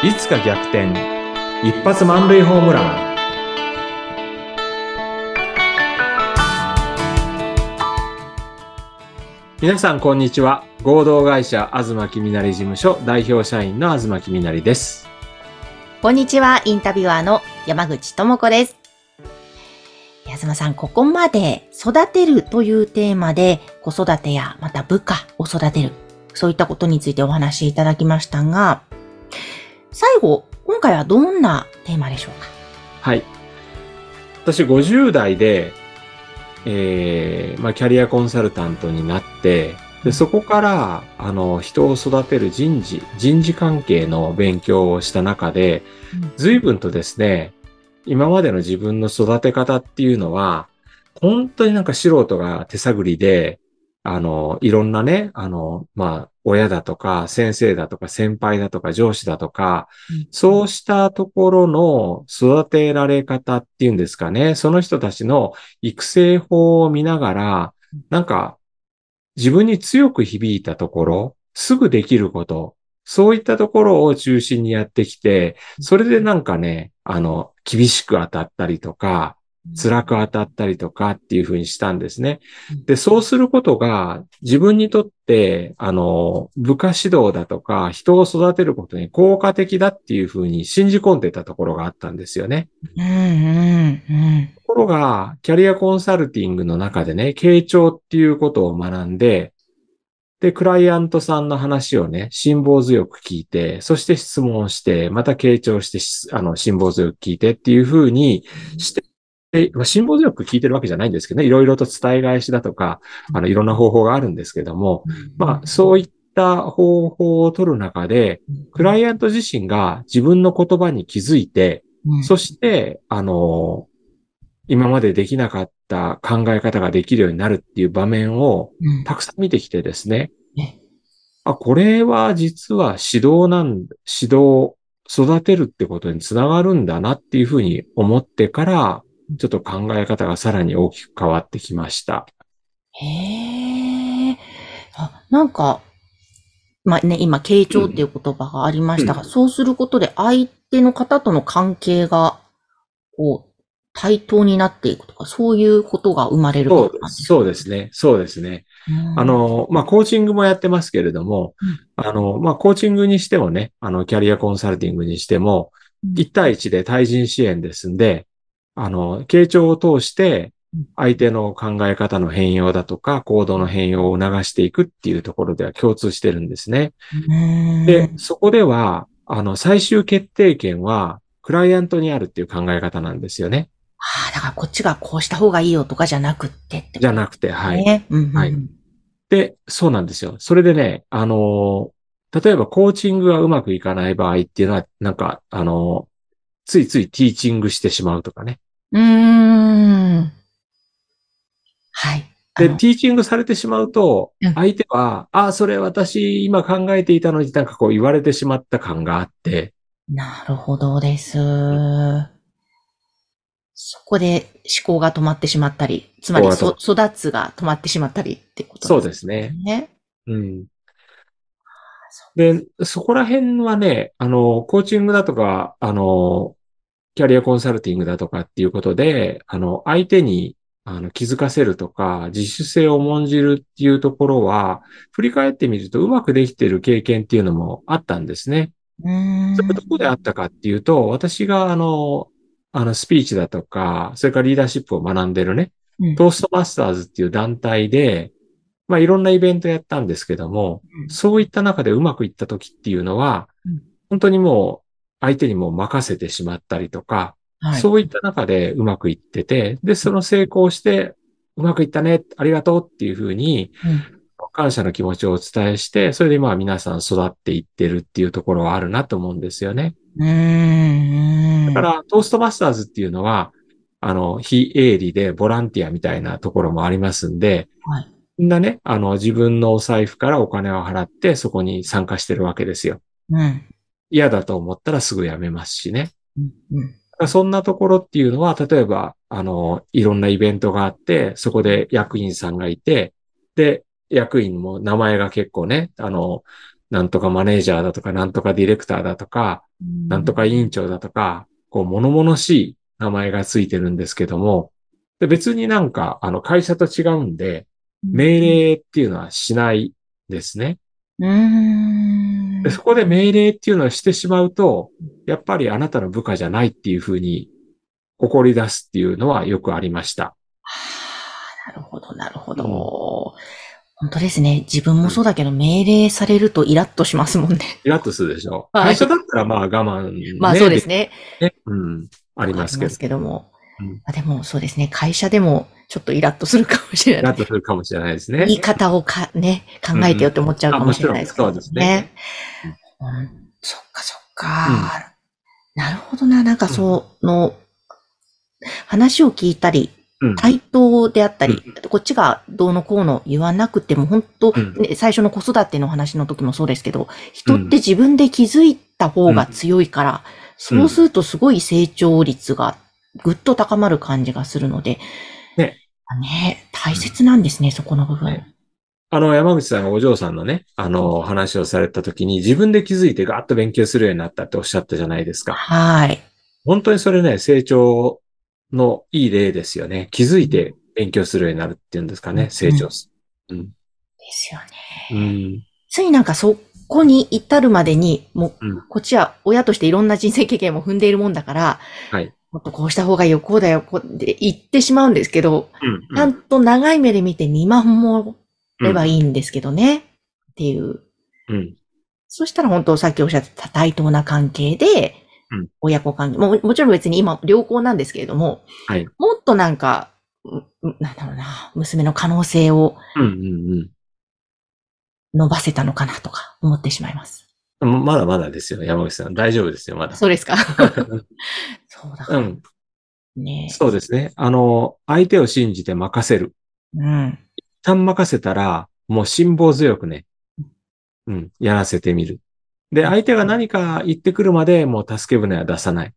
いつか逆転。一発満塁ホームラン。皆さんこんにちは。合同会社東きみなり事務所代表社員の東きみなりです。こんにちは、インタビュアーの山口智子です。東さん、ここまで育てるというテーマで子育てやまた部下を育てる、そういったことについてお話しいただきましたが、最後、今回はどんなテーマでしょうか？はい。私50代で、えーまあ、キャリアコンサルタントになってでそこからあの人を育てる人事人事関係の勉強をした中でうん。随分とですね今までの自分の育て方っていうのは本当になんか素人が手探りであのいろんなねあのまあ親だとか先生だとか先輩だとか上司だとかそうしたところの育てられ方っていうんですかね、その人たちの育成法を見ながら、なんか自分に強く響いたところ、すぐできること、そういったところを中心にやってきて、それでなんかね、あの、厳しく当たったりとか、辛く当たったりとかっていうふうにしたんですね。で、そうすることが自分にとって、あの、部下指導だとか、人を育てることに効果的だっていうふうに信じ込んでたところがあったんですよね。うんうんうんところが、キャリアコンサルティングの中でね、傾聴っていうことを学んで、で、クライアントさんの話をね、辛抱強く聞いて、そして質問して、また傾聴してし、あの、辛抱強く聞いてっていうふうにして、でまあ辛抱強く聞いてるわけじゃないんですけどね、いろいろと伝え返しだとか、あの、いろんな方法があるんですけども、まあ、そういった方法を取る中で、クライアント自身が自分の言葉に気づいて、うん。そして、あの、今までできなかった考え方ができるようになるっていう場面をうん。たくさん見てきてですねね。あ、これは実は指導なん、指導、育てるってことにつながるんだなっていうふうに思ってから、ちょっと考え方がさらに大きく変わってきました。へえ。あ、なんか、まあね、今、傾聴っていう言葉がありましたが、そうすることで相手の方との関係が、こう、対等になっていくとか、そういうことが生まれるそうそうですね。そうですね。うんあ、の、まあ、コーチングもやってますけれども、あの、まあ、コーチングにしてもね、あの、キャリアコンサルティングにしても、うん1対1で対人支援ですんで、あの、傾聴を通してうん、相手の考え方の変容だとか、行動の変容を促していくっていうところでは共通してるんですね。うんで、そこでは、あの、最終決定権は、クライアントにあるっていう考え方なんですよね。ああ、だからこっちがこうした方がいいよとかじゃなくってってことじゃなくて、はい。ね。うんうんうんはいで、そうなんですよ。それでね、あのー例えばコーチングがうまくいかない場合っていうのは、なんか、あのーついついティーチングしてしまうとかね。うーん。はい。あで、のティーチングされてしまうとうん、相手は、あ、それ私今考えていたのになんかこう言われてしまった感があって、なるほどです。そこで思考が止まってしまったり、つまり思そ考育つが止まってしまったりってことそうですね。ね。うん。で、そこら辺はね、あの、コーチングだとか、あの、キャリアコンサルティングだとかっていうことで、あの、相手にあの気づかせるとか、自主性を重んじるっていうところは、振り返ってみるとうまくできてる経験っていうのもあったんですね。うーん。それがどこであったかっていうと、私があの、あの、スピーチだとか、それからリーダーシップを学んでるね、うんトーストマスターズっていう団体で、まあいろんなイベントやったんですけども、うんそういった中でうまくいった時っていうのはうん、本当にもう相手にもう任せてしまったりとか、はい。そういった中でうまくいってて、で、その成功して、うまくいったね、ありがとうっていうふうに、うん感謝の気持ちをお伝えして、それでまあ皆さん育っていってるっていうところはあるなと思うんですよね。だから、トーストマスターズっていうのは、あの、非営利でボランティアみたいなところもありますんで、はい。みんなね、あの、自分のお財布からお金を払ってそこに参加してるわけですよ。うん。嫌だと思ったらすぐ辞めますしね。そんなところっていうのは、例えば、あの、いろんなイベントがあって、そこで役員さんがいて、で、役員も名前が結構ね、あの、なんとかマネージャーだとか、なんとかディレクターだとか、なんとか委員長だとか、こう、物々しい名前がついてるんですけども、で別になんか、あの、会社と違うんで、命令っていうのはしないですね。うん。でそこで命令っていうのをしてしまうと、やっぱりあなたの部下じゃないっていうふうに、怒り出すっていうのはよくありました。はあなるほど、なるほど。本当ですね。自分もそうだけど、命令されるとイラッとしますもんね。イラッとするでしょ。はい会社だったらまあ我慢、ね。まあそうですね。ね。うん。ありますけどあります。けども。うん。あでもそうですね。会社でもちょっとイラッとするかもしれない。イラッとするかもしれないですね。言い方をか、ね、考えてよって思っちゃうかもしれないですけど、うん。そうですね。うん。そっかそっか、なるほどな。なんかその、話を聞いたり、うん。対等であったり、こっちがどうのこうの言わなくても、本当、うん。ね、最初の子育ての話の時もそうですけど、人って自分で気づいた方が強いから、そうするとすごい成長率がぐっと高まる感じがするので、ね。ね、大切なんですね、そこの部分。ねあの、山口さんがお嬢さんのね、あの、話をされた時に自分で気づいてガーッと勉強するようになったっておっしゃったじゃないですか。はい。本当にそれね、成長のいい例ですよね。気づいて勉強するようになるっていうんですかね、うん成長する。ですよね。うん。ついなんかそこに至るまでに、もう、うんこっちは親としていろんな人生経験も踏んでいるもんだから、はい。もっとこうした方がいいよ、こうだよ、こうって言ってしまうんですけど、うん。ちゃんと長い目で見て見守ればいいんですけどね、っていう。うん。そしたら本当さっきおっしゃってた対等な関係で、うん親子関係も、もちろん別に今良好なんですけれども、はいもっとなんか、ううなんだろうな、娘の可能性をうん。うん。伸ばせたのかなとか思ってしまいます。うん。まだまだですよ、山口さん。大丈夫ですよ、まだ。そうですか？そうだうん。ね。そうですね。あの、相手を信じて任せる。うん。一旦任せたら、もう辛抱強くね、うん、やらせてみる。で、相手が何か言ってくるまで、もう助け舟は出さない。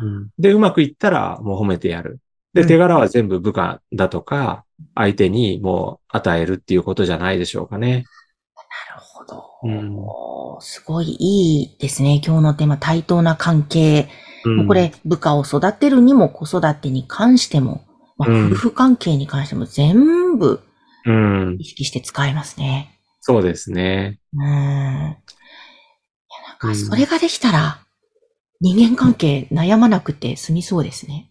うん、で、うまくいったら、もう褒めてやる。で、うん手柄は全部部下だとか、相手にもう与えるっていうことじゃないでしょうかね。なるほど。うんすごいいいですね。今日のテーマ、対等な関係。うんこれ、部下を育てるにも子育てに関しても、まあ、うん夫婦関係に関しても全部うん。意識して使えますね。そうですね。うーん。いや、なんか、それができたら、人間関係悩まなくて済みそうですね。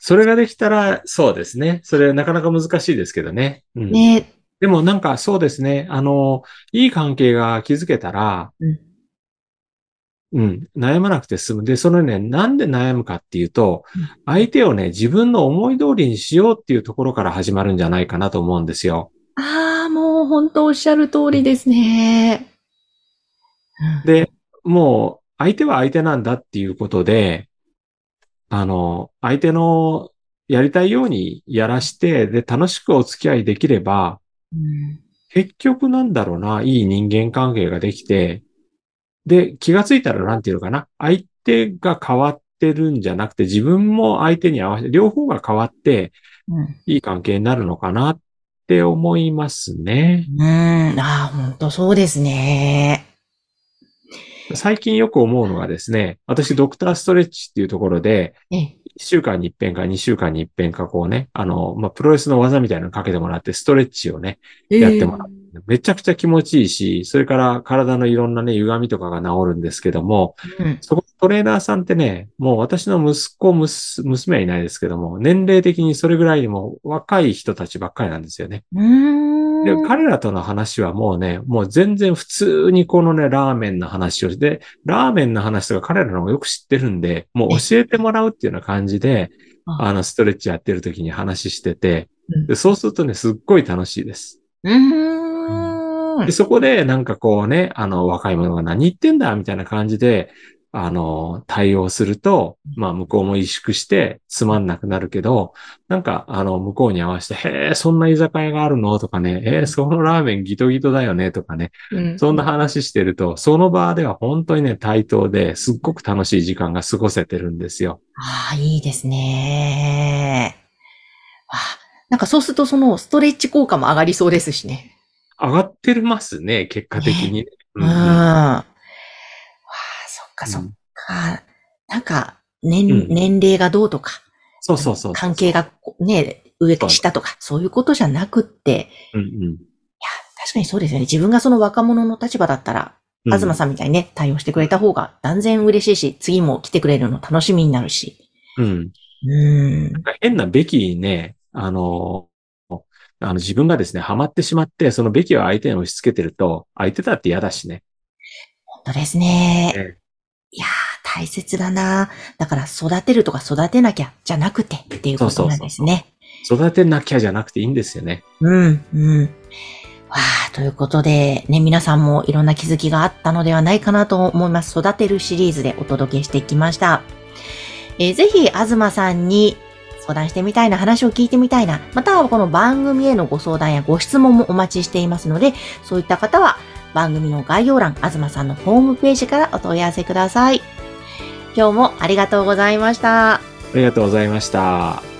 それができたら、そうですね。それなかなか難しいですけどね。うん、ねでもなんかそうですね。あの、いい関係が築けたら、うんうん、悩まなくて済む。で、そのね、なんで悩むかっていうとうん、相手をね、自分の思い通りにしようっていうところから始まるんじゃないかなと思うんですよ。ああ、もう本当おっしゃる通りですね。うんで、もう、相手は相手なんだっていうことで、あの、相手のやりたいようにやらして、で、楽しくお付き合いできれば、うん結局なんだろうな、いい人間関係ができて、で、気がついたらなんていうのかな、相手が変わってるんじゃなくて、自分も相手に合わせて、両方が変わって、うんいい関係になるのかなって思いますね。うん、ああ、本当そうですね。最近よく思うのがですね、私、ドクターストレッチっていうところで、ええ、1週間に一遍か2週間に一遍かこうね、あの、まあ、プロレスの技みたいなのかけてもらって、ストレッチをね、やってもらう。めちゃくちゃ気持ちいいし、それから体のいろんなね、歪みとかが治るんですけども、うん。そこトレーナーさんってね、もう私の息子、むす娘はいないですけども、年齢的にそれぐらいにも若い人たちばっかりなんですよね。で、彼らとの話はもうね、もう全然普通にこのね、ラーメンの話をして、ラーメンの話とか彼らの方がよく知ってるんで、もう教えてもらうっていうような感じで、ああの、ストレッチやってる時に話しててうん、でそうするとね、すっごい楽しいです。うーんで、。そこでなんかこうね、あの、若い者が何言ってんだみたいな感じで、あの、対応すると、まあ、向こうも萎縮してつまんなくなるけど、なんか、あの、向こうに合わせて、へえ、そんな居酒屋があるの？とかね、えーそのラーメンギトギトだよね？とかね、うんそんな話してると、その場では本当にね、対等ですっごく楽しい時間が過ごせてるんですよ。ああ、いいですね。あなんかそうするとそのストレッチ効果も上がりそうですしね。上がってますね、結果的にね。うん。わあ、そっかそっか。なんか、年、うん年齢がどうとか、そうそうそう。関係がね、上か下とか、そういうことじゃなくって、うんうん。確かにそうですよね。自分がその若者の立場だったら、うん東さんみたいにね、対応してくれた方が断然嬉しいし、次も来てくれるの楽しみになるし。うん。うん。なんか変なべきにね、あの、あの自分がですね、ハマってしまって、そのべきを相手に押し付けてると、相手だって嫌だしね。本当ですね。ねいやー、大切だなだから育てるとか育てなきゃじゃなくてっていうことなんですね。育てなきゃじゃなくていいんですよね。うん、うん。わあ、ということで、ね、皆さんもいろんな気づきがあったのではないかなと思います。育てるシリーズでお届けしてきました。えーぜひ、東さんに相談してみたいな、話を聞いてみたいな、またはこの番組へのご相談やご質問もお待ちしていますので、そういった方は番組の概要欄、東さんのホームページからお問い合わせください。今日もありがとうございました。ありがとうございました。